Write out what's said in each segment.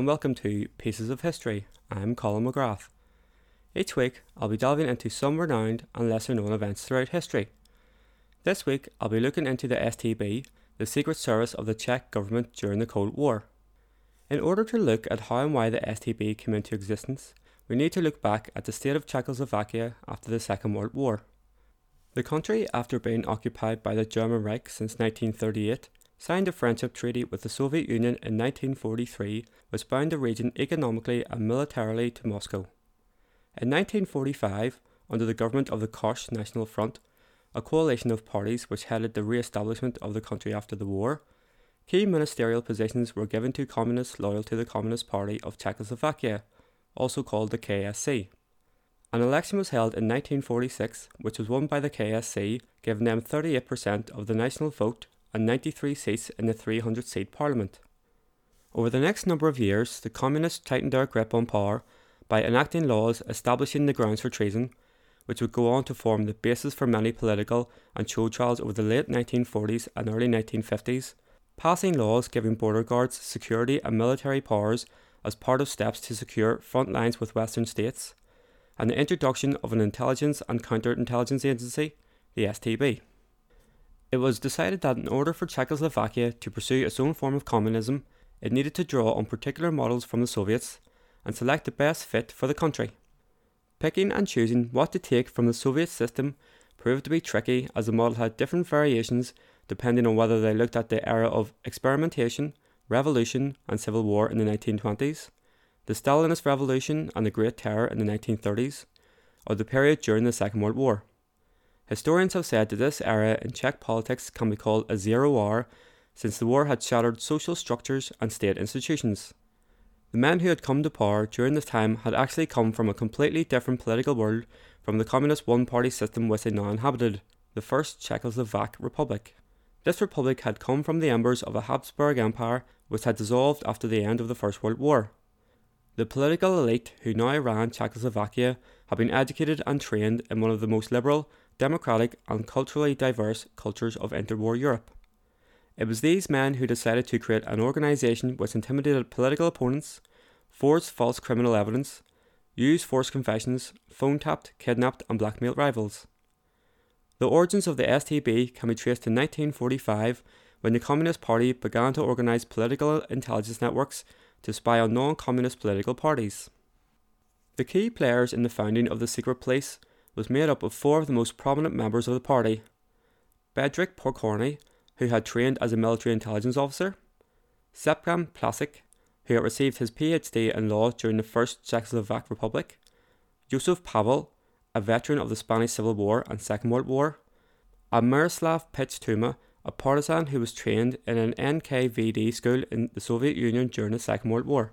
and welcome to Pieces of History. I'm Colin McGrath. Each week, I'll be delving into some renowned and lesser known events throughout history. This week, I'll be looking into the STB, the secret service of the Czech government during the Cold War. In order to look at how and why the STB came into existence, we need to look back at the state of Czechoslovakia after the Second World War. The country, after being occupied by the German Reich since 1938, signed a friendship treaty with the Soviet Union in 1943 which bound the region economically and militarily to Moscow. In 1945, under the government of the Koch National Front, a coalition of parties which headed the re establishment of the country after the war, key ministerial positions were given to communists loyal to the Communist Party of Czechoslovakia, also called the KSC. An election was held in 1946, which was won by the KSC, giving them 38% of the national vote and 93 seats in the 300 seat parliament. Over the next number of years, the Communists tightened their grip on power by enacting laws establishing the grounds for treason, which would go on to form the basis for many political and show trials over the late 1940s and early 1950s, passing laws giving border guards security and military powers as part of steps to secure front lines with Western states, and the introduction of an intelligence and counterintelligence agency, the STB. It was decided that in order for Czechoslovakia to pursue its own form of communism, it needed to draw on particular models from the Soviets and select the best fit for the country. Picking and choosing what to take from the Soviet system proved to be tricky as the model had different variations depending on whether they looked at the era of experimentation, revolution, and civil war in the 1920s, the Stalinist Revolution and the Great Terror in the 1930s, or the period during the Second World War. Historians have said that this era in Czech politics can be called a zero war, since the war had shattered social structures and state institutions. The men who had come to power during this time had actually come from a completely different political world from the communist one party system which they now inhabited, the First Czechoslovak Republic. This republic had come from the embers of a Habsburg Empire which had dissolved after the end of the First World War. The political elite who now ran Czechoslovakia had been educated and trained in one of the most liberal democratic, and culturally diverse cultures of interwar Europe. It was these men who decided to create an organisation which intimidated political opponents, forged false criminal evidence, used forced confessions, phone tapped, kidnapped, and blackmailed rivals. The origins of the STB can be traced to 1945 when the Communist Party began to organise political intelligence networks to spy on non communist political parties. The key players in the founding of the secret police was made up of four of the most prominent members of the party. Bedřich Pokorny, who had trained as a military intelligence officer, Stepán Plasek, who had received his PhD in law during the First Czechoslovak Republic, Josef Pavel, a veteran of the Spanish Civil War and Second World War, and Miroslav Pich-Tůma, a partisan who was trained in an NKVD school in the Soviet Union during the Second World War.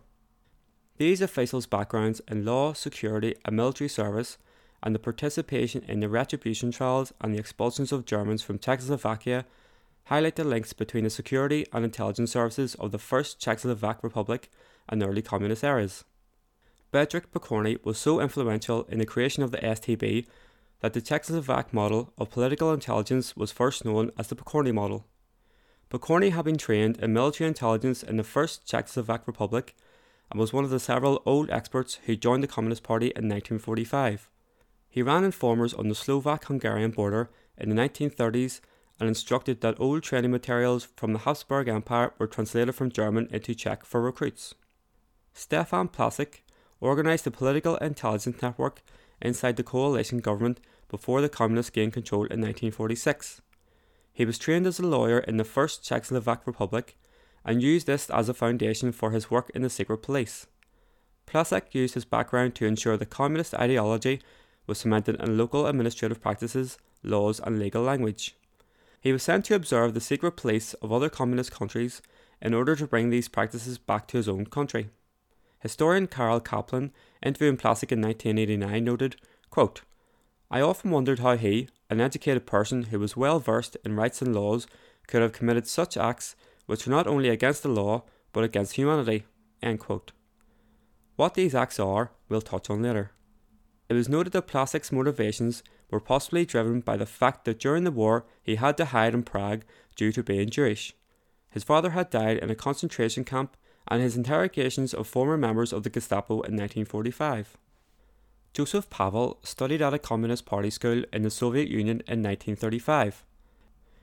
These officials' backgrounds in law, security, and military service and the participation in the retribution trials and the expulsions of Germans from Czechoslovakia highlight the links between the security and intelligence services of the First Czechoslovak Republic and early communist eras. Bedřich Pokorny was so influential in the creation of the STB that the Czechoslovak model of political intelligence was first known as the Pokorny model. Pokorny had been trained in military intelligence in the First Czechoslovak Republic and was one of the several old experts who joined the Communist Party in 1945. He ran informers on the Slovak Hungarian border in the 1930s and instructed that old training materials from the Habsburg Empire were translated from German into Czech for recruits. Stefan Plasek organised the political intelligence network inside the coalition government before the communists gained control in 1946. He was trained as a lawyer in the First Czechoslovak Republic and used this as a foundation for his work in the secret police. Plasek used his background to ensure the communist ideology was cemented in local administrative practices, laws, and legal language. He was sent to observe the secret police of other communist countries in order to bring these practices back to his own country. Historian Karl Kaplan, interviewing Plasek in 1989, noted, quote, I often wondered how he, an educated person who was well versed in rights and laws, could have committed such acts which were not only against the law but against humanity. What these acts are, we'll touch on later. It was noted that Plasek's motivations were possibly driven by the fact that during the war he had to hide in Prague due to being Jewish. His father had died in a concentration camp, and his interrogations of former members of the Gestapo in 1945. Joseph Pavel studied at a Communist Party school in the Soviet Union in 1935.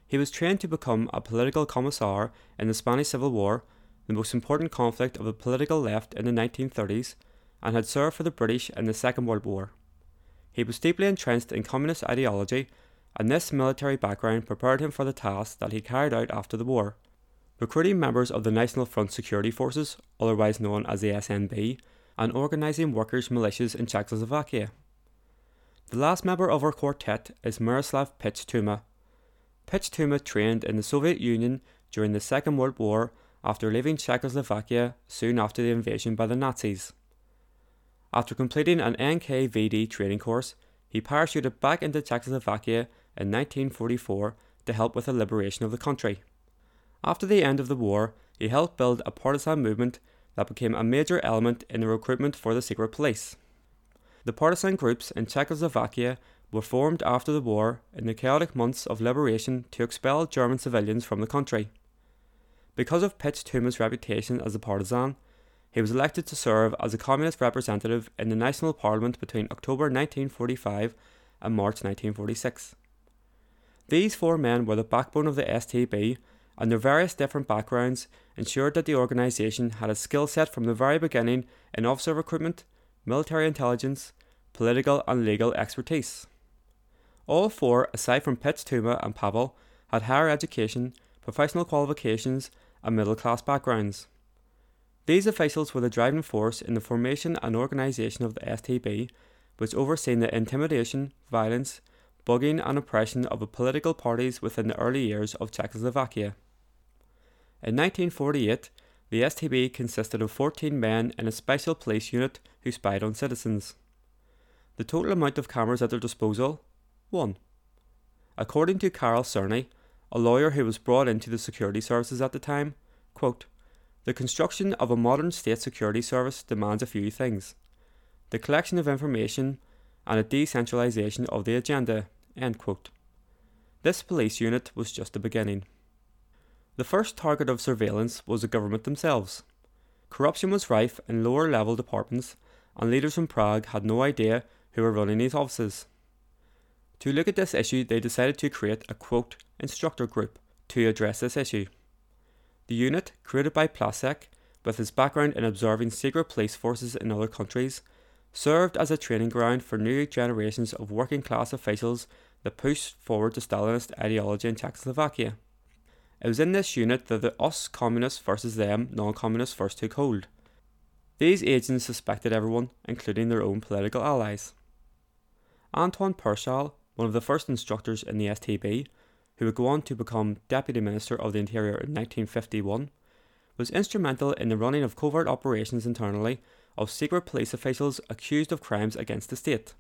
He was trained to become a political commissar in the Spanish Civil War, the most important conflict of the political left in the 1930s, and had served for the British in the Second World War. He was deeply entrenched in communist ideology, and this military background prepared him for the task that he carried out after the war recruiting members of the National Front Security Forces, otherwise known as the SNB, and organising workers' militias in Czechoslovakia. The last member of our quartet is Miroslav Pich-Tůma. Pitch Tuma trained in the Soviet Union during the Second World War after leaving Czechoslovakia soon after the invasion by the Nazis. After completing an NKVD training course, he parachuted back into Czechoslovakia in 1944 to help with the liberation of the country. After the end of the war, he helped build a partisan movement that became a major element in the recruitment for the secret police. The partisan groups in Czechoslovakia were formed after the war in the chaotic months of liberation to expel German civilians from the country. Because of Pich-Tůma's reputation as a partisan, he was elected to serve as a communist representative in the National Parliament between October 1945 and March 1946. These four men were the backbone of the STB and their various different backgrounds ensured that the organisation had a skill set from the very beginning in officer recruitment, military intelligence, political and legal expertise. All four, aside from Pich-Tůma and Pavel, had higher education, professional qualifications, and middle class backgrounds. These officials were the driving force in the formation and organisation of the STB, which overseen the intimidation, violence, bugging, and oppression of the political parties within the early years of Czechoslovakia. In 1948, the STB consisted of 14 men in a special police unit who spied on citizens. The total amount of cameras at their disposal? One. According to Karl Cerny, a lawyer who was brought into the security services at the time, quote, the construction of a modern state security service demands a few things the collection of information and a decentralisation of the agenda. This police unit was just the beginning. The first target of surveillance was the government themselves. Corruption was rife in lower level departments, and leaders in Prague had no idea who were running these offices. To look at this issue, they decided to create a quote instructor group to address this issue. The unit, created by Plasek, with his background in observing secret police forces in other countries, served as a training ground for new generations of working class officials that pushed forward the Stalinist ideology in Czechoslovakia. It was in this unit that the us communists versus them non communists first took hold. These agents suspected everyone, including their own political allies. Anton Purcell, one of the first instructors in the STB, who would go on to become Deputy Minister of the Interior in 1951, was instrumental in the running of covert operations internally of secret police officials accused of crimes against the state.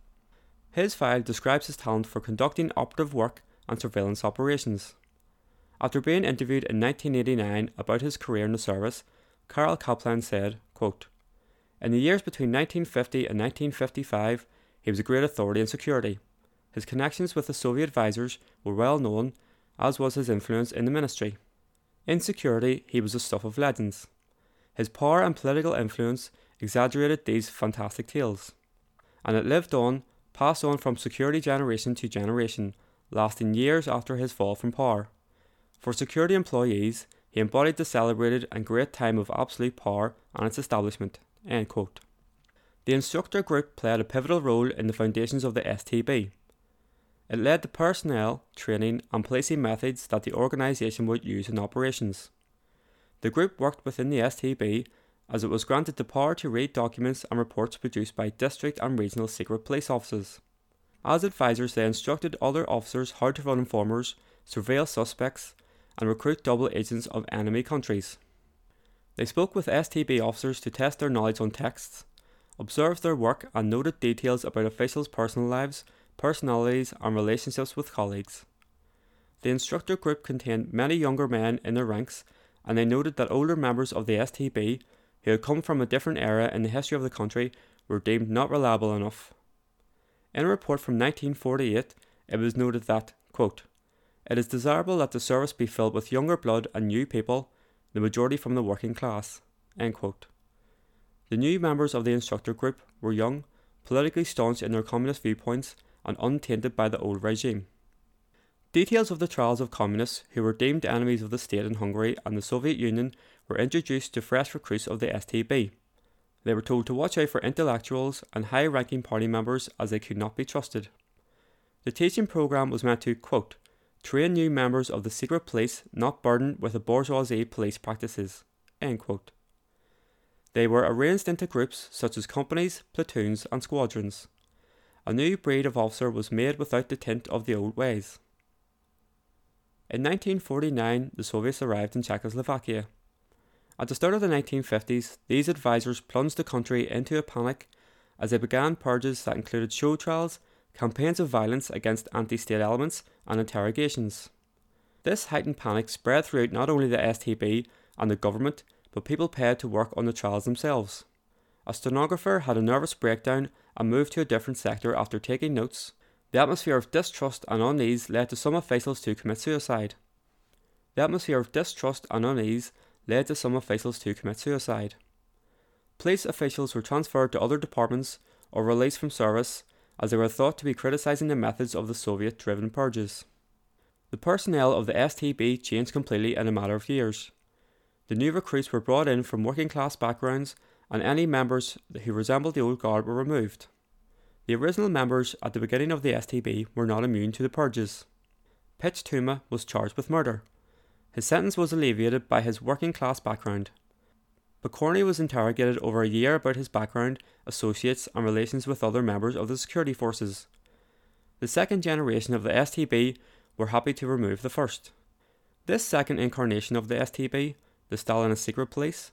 His file describes his talent for conducting operative work and surveillance operations. After being interviewed in 1989 about his career in the service, Karl Kaplan said, quote, In the years between 1950 and 1955, he was a great authority in security. His connections with the Soviet advisers were well known, as was his influence in the ministry. In security, he was the stuff of legends. His power and political influence exaggerated these fantastic tales, and it lived on, passed on from security generation to generation, lasting years after his fall from power. For security employees, he embodied the celebrated and great time of absolute power and its establishment. The instructor group played a pivotal role in the foundations of the STB. It led the personnel, training, and policing methods that the organisation would use in operations. The group worked within the STB as it was granted the power to read documents and reports produced by district and regional secret police offices. As advisors, they instructed other officers how to run informers, surveil suspects, and recruit double agents of enemy countries. They spoke with STB officers to test their knowledge on texts, observed their work, and noted details about officials' personal lives, personalities, and relationships with colleagues. The instructor group contained many younger men in their ranks, and they noted that older members of the STB, who had come from a different era in the history of the country, were deemed not reliable enough. In a report from 1948, it was noted that, quote, it is desirable that the service be filled with younger blood and new people, the majority from the working class. End quote. The new members of the instructor group were young, politically staunch in their communist viewpoints, and untainted by the old regime. Details of the trials of communists who were deemed enemies of the state in Hungary and the Soviet Union were introduced to fresh recruits of the STB. They were told to watch out for intellectuals and high ranking party members as they could not be trusted. The teaching programme was meant to, quote, train new members of the secret police not burdened with the bourgeoisie police practices, end quote. They were arranged into groups such as companies, platoons, and squadrons. A new breed of officer was made without the tint of the old ways. In 1949, the Soviets arrived in Czechoslovakia. At the start of the 1950s, these advisors plunged the country into a panic as they began purges that included show trials, campaigns of violence against anti state elements, and interrogations. This heightened panic spread throughout not only the STB and the government, but people paid to work on the trials themselves. A stenographer had a nervous breakdown and moved to a different sector after taking notes, the atmosphere of distrust and unease led to some officials to commit suicide. The atmosphere of distrust and unease led to some officials to commit suicide. Police officials were transferred to other departments or released from service as they were thought to be criticising the methods of the Soviet driven purges. The personnel of the STB changed completely in a matter of years. The new recruits were brought in from working class backgrounds, and any members who resembled the old guard were removed. The original members at the beginning of the STB were not immune to the purges. Pich-Tůma was charged with murder. His sentence was alleviated by his working class background. Pokorny was interrogated over a year about his background, associates, and relations with other members of the security forces. The second generation of the STB were happy to remove the first. This second incarnation of the STB, the Stalinist secret police,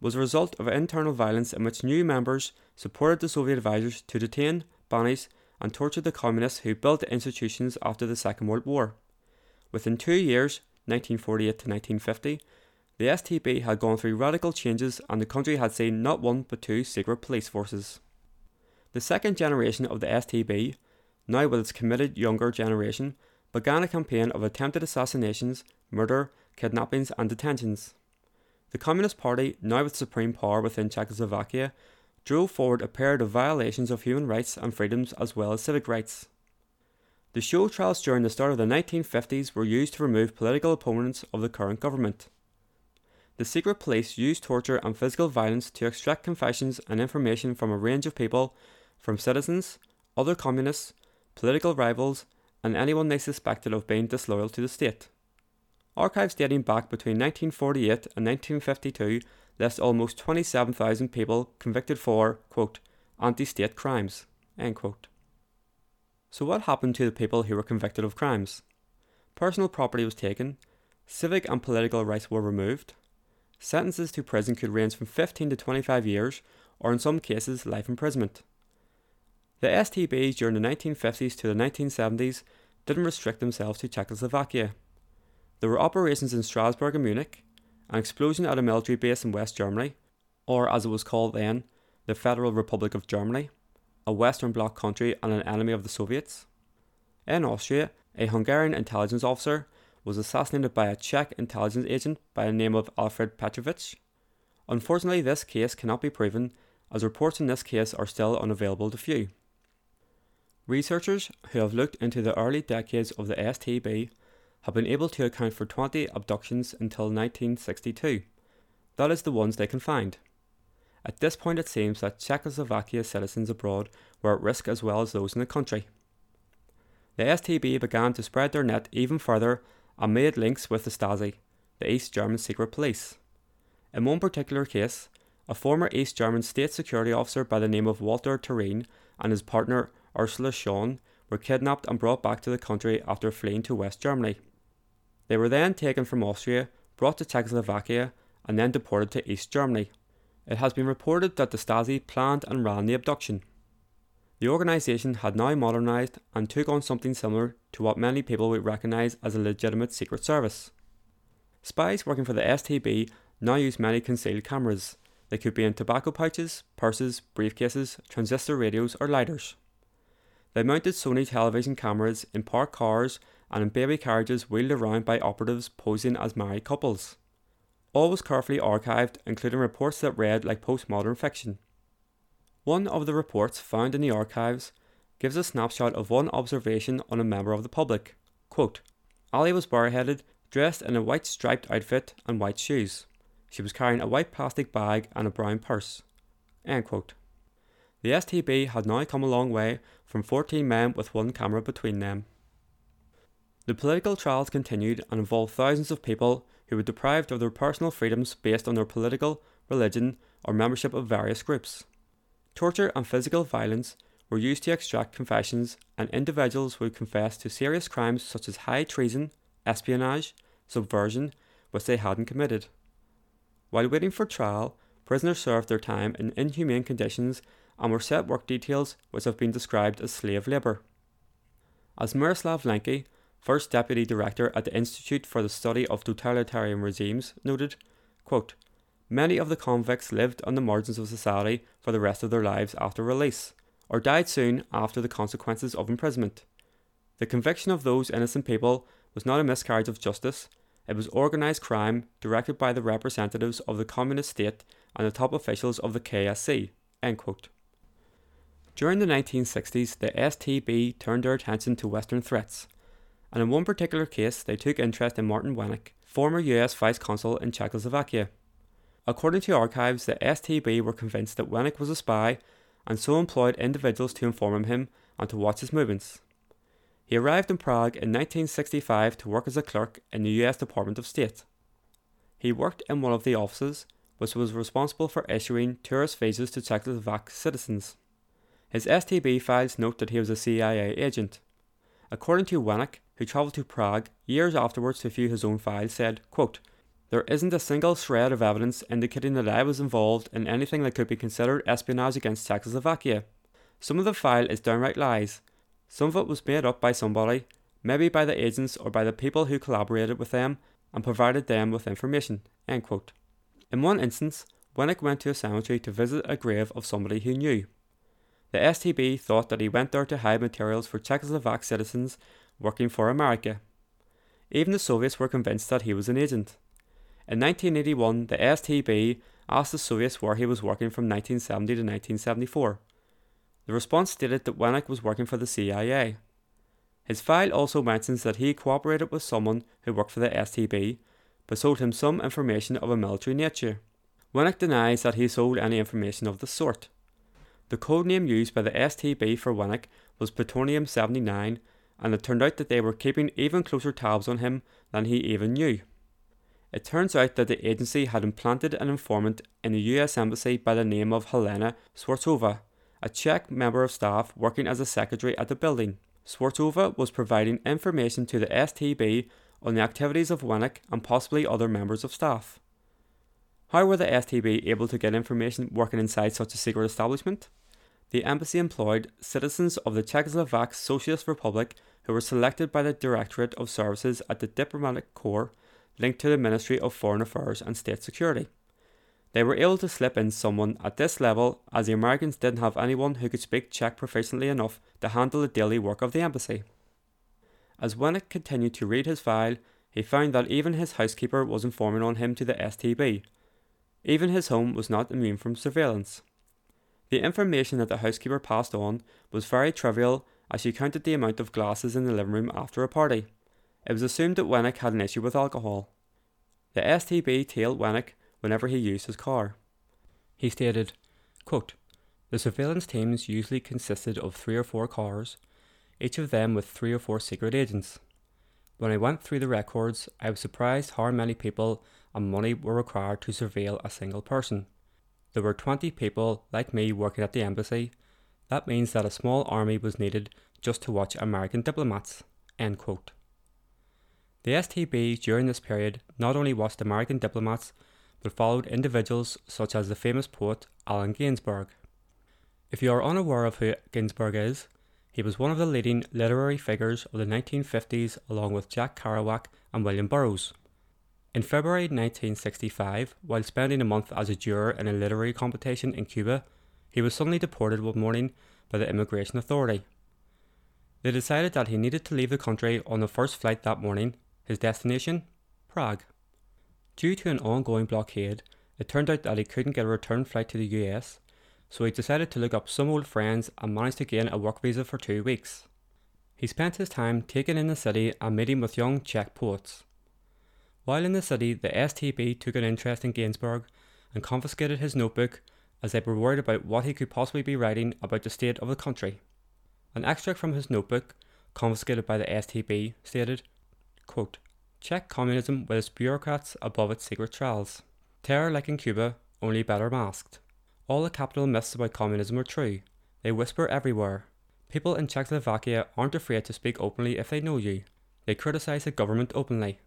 was a result of internal violence in which new members supported the Soviet advisors to detain, banish, and torture the communists who built the institutions after the Second World War. Within two years, 1948 to 1950, the STB had gone through radical changes and the country had seen not one but two secret police forces. The second generation of the STB, now with its committed younger generation, began a campaign of attempted assassinations, murder, kidnappings, and detentions. The Communist Party, now with supreme power within Czechoslovakia, drove forward a period of violations of human rights and freedoms as well as civic rights. The show trials during the start of the 1950s were used to remove political opponents of the current government. The secret police used torture and physical violence to extract confessions and information from a range of people, from citizens, other communists, political rivals, and anyone they suspected of being disloyal to the state. Archives dating back between 1948 and 1952 list almost 27,000 people convicted for, quote, anti state crimes, end quote. So, what happened to the people who were convicted of crimes? Personal property was taken, civic and political rights were removed, sentences to prison could range from 15 to 25 years, or in some cases, life imprisonment. The STBs during the 1950s to the 1970s didn't restrict themselves to Czechoslovakia. There were operations in Strasbourg and Munich, an explosion at a military base in West Germany, or as it was called then, the Federal Republic of Germany, a Western Bloc country and an enemy of the Soviets. In Austria, a Hungarian intelligence officer was assassinated by a Czech intelligence agent by the name of Alfred Petrovich. Unfortunately, this case cannot be proven, as reports in this case are still unavailable to few. Researchers who have looked into the early decades of the STB have been able to account for 20 abductions until 1962. That is the ones they can find. At this point, it seems that Czechoslovakia citizens abroad were at risk as well as those in the country. The STB began to spread their net even further and made links with the Stasi, the East German secret police. In one particular case, a former East German state security officer by the name of Walter Thurene and his partner Ursula Schön were kidnapped and brought back to the country after fleeing to West Germany. They were then taken from Austria, brought to Czechoslovakia, and then deported to East Germany. It has been reported that the Stasi planned and ran the abduction. The organisation had now modernised and took on something similar to what many people would recognise as a legitimate secret service. Spies working for the STB now use many concealed cameras. They could be in tobacco pouches, purses, briefcases, transistor radios, or lighters. They mounted Sony television cameras in parked cars and in baby carriages wheeled around by operatives posing as married couples. All was carefully archived, including reports that read like postmodern fiction. One of the reports found in the archives gives a snapshot of one observation on a member of the public. Quote, Ali was bareheaded, dressed in a white striped outfit and white shoes. She was carrying a white plastic bag and a brown purse. The STB had now come a long way from 14 men with one camera between them. The political trials continued and involved thousands of people who were deprived of their personal freedoms based on their political, religion, or membership of various groups. Torture and physical violence were used to extract confessions, and individuals would confess to serious crimes such as high treason, espionage, subversion, which they hadn't committed. While waiting for trial, prisoners served their time in inhumane conditions and were set work details which have been described as slave labour. As Miroslav Lenki, first deputy director at the Institute for the Study of Totalitarian Regimes, noted, quote, Many of the convicts lived on the margins of society for the rest of their lives after release, or died soon after the consequences of imprisonment. The conviction of those innocent people was not a miscarriage of justice, it was organised crime directed by the representatives of the communist state and the top officials of the KSC. During the 1960s, the STB turned their attention to Western threats, and in one particular case, they took interest in Martin Wenick, former US Vice Consul in Czechoslovakia. According to archives, the STB were convinced that Wenick was a spy and so employed individuals to inform him and to watch his movements. He arrived in Prague in 1965 to work as a clerk in the US Department of State. He worked in one of the offices which was responsible for issuing tourist visas to Czechoslovak citizens. His STB files note that he was a CIA agent. According to Wenick, who travelled to Prague years afterwards to view his own files, said, quote, There isn't a single shred of evidence indicating that I was involved in anything that could be considered espionage against Czechoslovakia. Some of the file is downright lies. Some of it was made up by somebody, maybe by the agents or by the people who collaborated with them and provided them with information. End quote. In one instance, Wenick went to a cemetery to visit a grave of somebody he knew. The STB thought that he went there to hide materials for Czechoslovak citizens working for America. Even the Soviets were convinced that he was an agent. In 1981, the STB asked the Soviets where he was working from 1970 to 1974. The response stated that Wenick was working for the CIA. His file also mentions that he cooperated with someone who worked for the STB, but sold him some information of a military nature. Wenick denies that he sold any information of the sort. The code name used by the STB for Wenick was Plutonium 79, and it turned out that they were keeping even closer tabs on him than he even knew. It turns out that the agency had implanted an informant in the US Embassy by the name of Helena Swartzova, a Czech member of staff working as a secretary at the building. Swartzova was providing information to the STB on the activities of Wenick and possibly other members of staff. How were the STB able to get information working inside such a secret establishment? The embassy employed citizens of the Czechoslovak Socialist Republic who were selected by the Directorate of Services at the Diplomatic Corps linked to the Ministry of Foreign Affairs and State Security. They were able to slip in someone at this level as the Americans didn't have anyone who could speak Czech proficiently enough to handle the daily work of the embassy. As Wenick continued to read his file, he found that even his housekeeper was informing on him to the STB, even his home was not immune from surveillance. The information that the housekeeper passed on was very trivial as she counted the amount of glasses in the living room after a party. It was assumed that Wenick had an issue with alcohol. The STB tailed Wenick whenever he used his car. He stated, quote, The surveillance teams usually consisted of three or four cars, each of them with three or four secret agents. When I went through the records, I was surprised how many people and money were required to surveil a single person. There were 20 people like me working at the embassy. That means that a small army was needed just to watch American diplomats. End quote. The STB during this period not only watched American diplomats, but followed individuals such as the famous poet Allen Ginsberg. If you are unaware of who Ginsberg is, he was one of the leading literary figures of the 1950s along with Jack Kerouac and William Burroughs. In February 1965, while spending a month as a juror in a literary competition in Cuba, he was suddenly deported one morning by the immigration authority. They decided that he needed to leave the country on the first flight that morning, his destination, Prague. Due to an ongoing blockade, it turned out that he couldn't get a return flight to the US, so he decided to look up some old friends and managed to gain a work visa for two weeks. He spent his time taking in the city and meeting with young Czech poets. While in the city, the STB took an interest in Ginsberg and confiscated his notebook as they were worried about what he could possibly be writing about the state of the country. An extract from his notebook, confiscated by the STB, stated, quote, Czech communism with its bureaucrats above its secret trials. Terror like in Cuba, only better masked. All the capital myths about communism are true. They whisper everywhere. People in Czechoslovakia aren't afraid to speak openly if they know you. They criticize the government openly.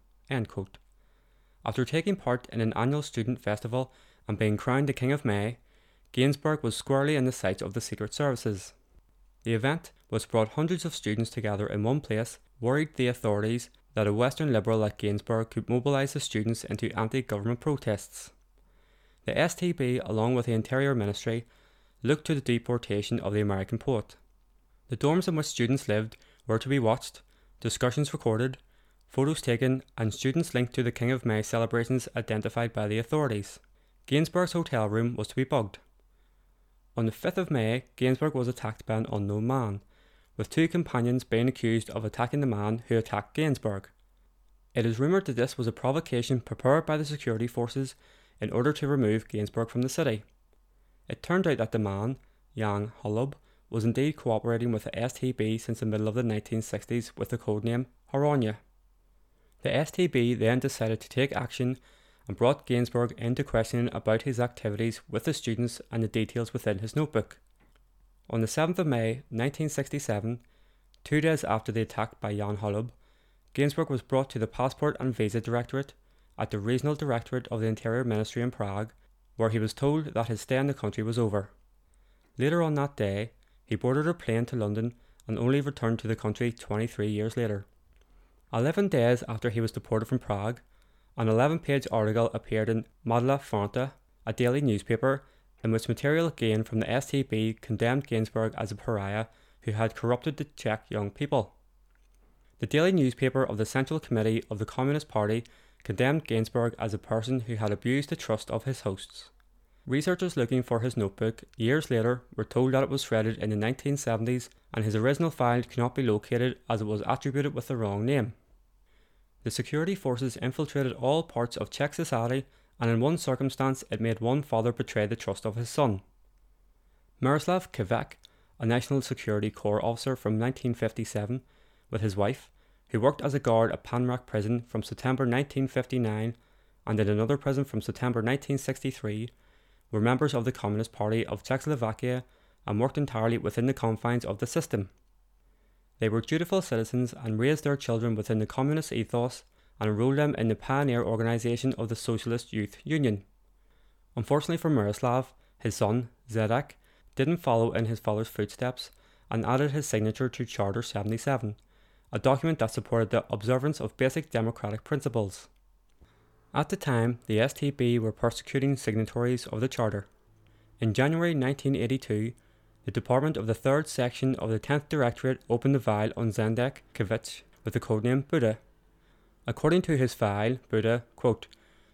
After taking part in an annual student festival and being crowned the King of May, Ginsberg was squarely in the sights of the Secret Services. The event, which brought hundreds of students together in one place, worried the authorities that a Western liberal like Ginsberg could mobilise the students into anti government protests. The STB, along with the Interior Ministry, looked to the deportation of the American poet. The dorms in which students lived were to be watched, discussions recorded, photos taken, and students linked to the King of May celebrations identified by the authorities. Ginsberg's hotel room was to be bugged. On the 5th of May, Ginsberg was attacked by an unknown man, with two companions being accused of attacking the man who attacked Ginsberg. It is rumoured that this was a provocation prepared by the security forces in order to remove Ginsberg from the city. It turned out that the man, Jan Holub, was indeed cooperating with the STB since the middle of the 1960s with the codename Horodnya. The STB then decided to take action and brought Ginsberg into questioning about his activities with the students and the details within his notebook. On the 7th of May 1967, two days after the attack by Jan Holub, Ginsberg was brought to the Passport and Visa Directorate at the Regional Directorate of the Interior Ministry in Prague, where he was told that his stay in the country was over. Later on that day, he boarded a plane to London and only returned to the country 23 years later. Eleven days after he was deported from Prague, an 11 page article appeared in Mladá Fronta, a daily newspaper, in which material gained from the STB condemned Ginsberg as a pariah who had corrupted the Czech young people. The daily newspaper of the Central Committee of the Communist Party condemned Ginsberg as a person who had abused the trust of his hosts. Researchers looking for his notebook years later were told that it was shredded in the 1970s and his original file could not be located as it was attributed with the wrong name. The security forces infiltrated all parts of Czech society, and in one circumstance it made one father betray the trust of his son. Miroslav Kivek, a National Security Corps officer from 1957, with his wife, who worked as a guard at Pankrác prison from September 1959 and in another prison from September 1963, were members of the Communist Party of Czechoslovakia and worked entirely within the confines of the system. They were dutiful citizens and raised their children within the communist ethos and enrolled them in the pioneer organisation of the Socialist Youth Union. Unfortunately for Miroslav, his son, Zdenek, didn't follow in his father's footsteps and added his signature to Charter 77, a document that supported the observance of basic democratic principles. At the time, the STB were persecuting signatories of the Charter. In January 1982, the Department of the 3rd Section of the 10th Directorate opened the file on Zdenek Kivich with the codename Buddha. According to his file, Buddha, quote,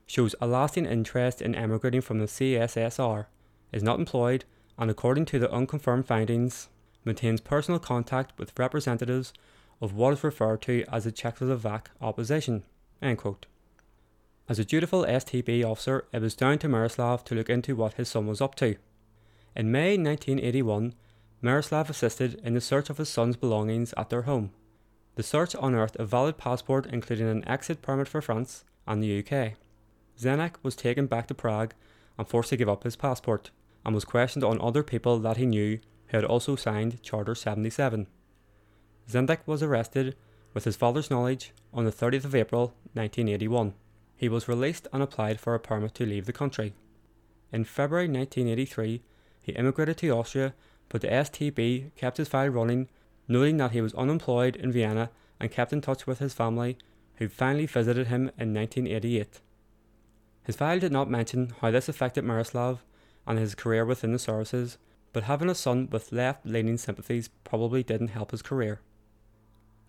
shows a lasting interest in emigrating from the CSSR, is not employed, and according to the unconfirmed findings, maintains personal contact with representatives of what is referred to as the Czechoslovak opposition. As a dutiful STB officer, it was down to Miroslav to look into what his son was up to. In May 1981, Miroslav assisted in the search of his son's belongings at their home. The search unearthed a valid passport including an exit permit for France and the UK. Zdenek was taken back to Prague and forced to give up his passport, and was questioned on other people that he knew who had also signed Charter 77. Zdenek was arrested with his father's knowledge on the 30th of April 1981. He was released and applied for a permit to leave the country. In February 1983, he immigrated to Austria, but the STB kept his file running, noting that he was unemployed in Vienna and kept in touch with his family, who finally visited him in 1988. His file did not mention how this affected Miroslav and his career within the services, but having a son with left leaning sympathies probably didn't help his career.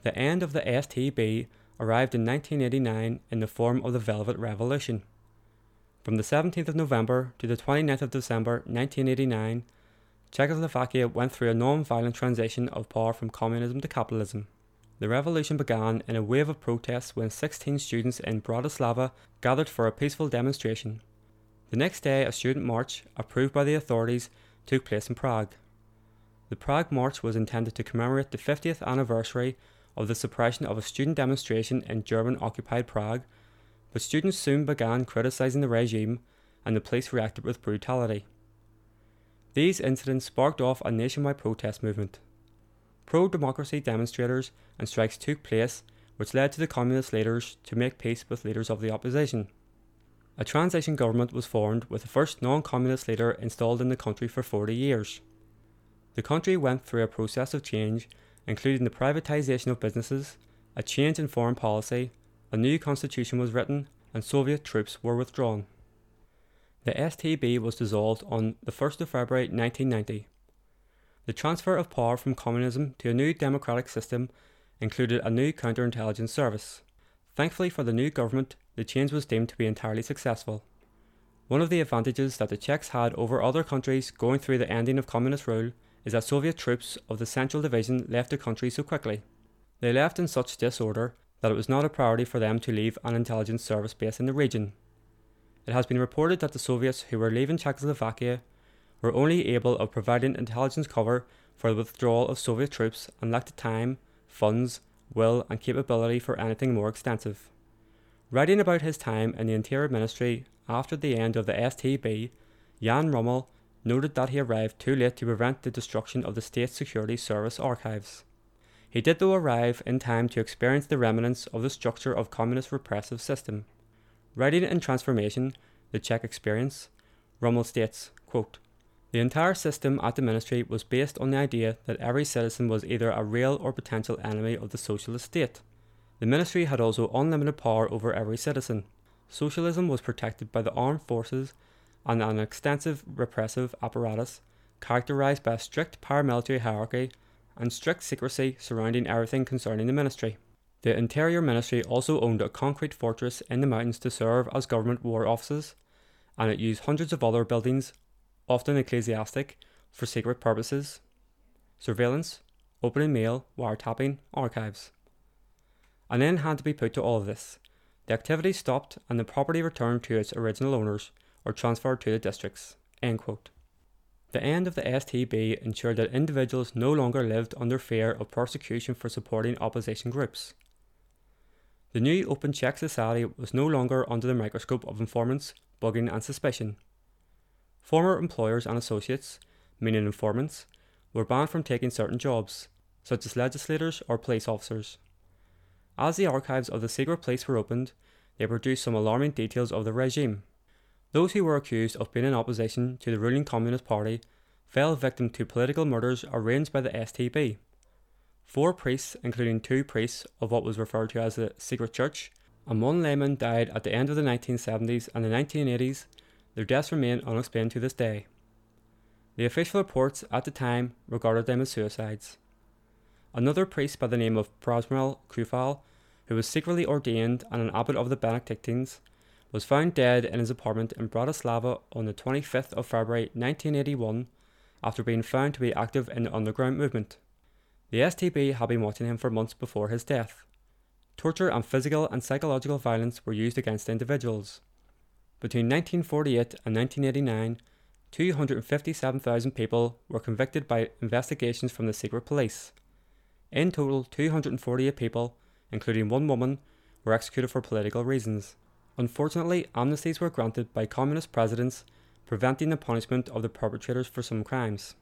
The end of the STB arrived in 1989 in the form of the Velvet Revolution. From the 17th of November to the 29th of December 1989, Czechoslovakia went through a non violent transition of power from communism to capitalism. The revolution began in a wave of protests when 16 students in Bratislava gathered for a peaceful demonstration. The next day, a student march, approved by the authorities, took place in Prague. The Prague March was intended to commemorate the 50th anniversary of the suppression of a student demonstration in German occupied Prague, but students soon began criticising the regime and the police reacted with brutality. These incidents sparked off a nationwide protest movement. Pro democracy demonstrators and strikes took place, which led to the communist leaders to make peace with leaders of the opposition. A transition government was formed with the first non communist leader installed in the country for 40 years. The country went through a process of change, including the privatisation of businesses, a change in foreign policy, a new constitution was written, and Soviet troops were withdrawn. The STB was dissolved on the 1st of February 1990. The transfer of power from communism to a new democratic system included a new counterintelligence service. Thankfully for the new government, the change was deemed to be entirely successful. One of the advantages that the Czechs had over other countries going through the ending of communist rule is that Soviet troops of the Central Division left the country so quickly. They left in such disorder that it was not a priority for them to leave an intelligence service base in the region. It has been reported that the Soviets who were leaving Czechoslovakia were only able of providing intelligence cover for the withdrawal of Soviet troops and lacked the time, funds, will, and capability for anything more extensive. Writing about his time in the Interior Ministry after the end of the STB, Jan Ruml noted that he arrived too late to prevent the destruction of the State Security Service archives. He did though arrive in time to experience the remnants of the structure of communist repressive system. Writing in Transformation, the Czech experience, Ruml states, quote, The entire system at the ministry was based on the idea that every citizen was either a real or potential enemy of the socialist state. The ministry had also unlimited power over every citizen. Socialism was protected by the armed forces and an extensive repressive apparatus characterized by a strict paramilitary hierarchy and strict secrecy surrounding everything concerning the ministry. The Interior Ministry also owned a concrete fortress in the mountains to serve as government war offices, and it used hundreds of other buildings, often ecclesiastic, for secret purposes surveillance, opening mail, wiretapping, archives. An end had to be put to all of this. The activity stopped and the property returned to its original owners or transferred to the districts. The end of the STB ensured that individuals no longer lived under fear of persecution for supporting opposition groups. The new open Czech society was no longer under the microscope of informants, bugging, and suspicion. Former employers and associates, meaning informants, were banned from taking certain jobs, such as legislators or police officers. As the archives of the secret police were opened, they produced some alarming details of the regime. Those who were accused of being in opposition to the ruling Communist Party fell victim to political murders arranged by the STB. Four priests, including two priests of what was referred to as the Secret Church, and one layman died at the end of the 1970s and the 1980s. Their deaths remain unexplained to this day. The official reports at the time regarded them as suicides. Another priest by the name of Přemysl Coufal, who was secretly ordained and an abbot of the Benedictines, was found dead in his apartment in Bratislava on the 25th of February 1981 after being found to be active in the underground movement. The STB had been watching him for months before his death. Torture and physical and psychological violence were used against individuals. Between 1948 and 1989, 257,000 people were convicted by investigations from the secret police. In total, 248 people, including one woman, were executed for political reasons. Unfortunately, amnesties were granted by communist presidents, preventing the punishment of the perpetrators for some crimes.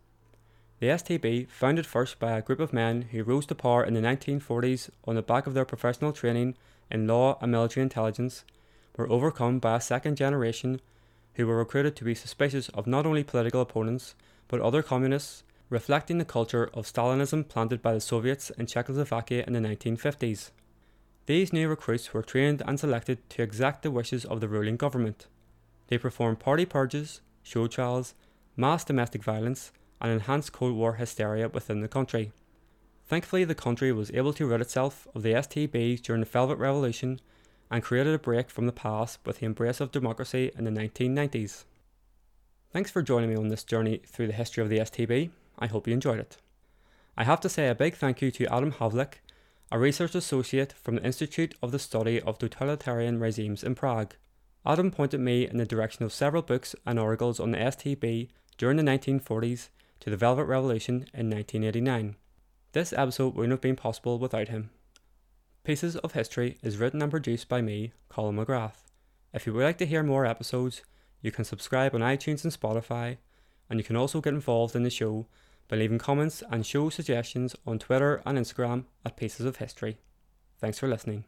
The STB, founded first by a group of men who rose to power in the 1940s on the back of their professional training in law and military intelligence, were overcome by a second generation who were recruited to be suspicious of not only political opponents but other communists, reflecting the culture of Stalinism planted by the Soviets in Czechoslovakia in the 1950s. These new recruits were trained and selected to exact the wishes of the ruling government. They performed party purges, show trials, mass domestic violence, and enhanced Cold War hysteria within the country. Thankfully, the country was able to rid itself of the STBs during the Velvet Revolution, and created a break from the past with the embrace of democracy in the 1990s. Thanks for joining me on this journey through the history of the STB. I hope you enjoyed it. I have to say a big thank you to Adam Havlik, a research associate from the Institute of the Study of Totalitarian Regimes in Prague. Adam pointed me in the direction of several books and articles on the STB during the 1940s to the Velvet Revolution in 1989. This episode wouldn't have been possible without him. Pieces of History is written and produced by me, Colin McGrath. If you would like to hear more episodes, you can subscribe on iTunes and Spotify, and you can also get involved in the show by leaving comments and show suggestions on Twitter and Instagram at Pieces of History. Thanks for listening.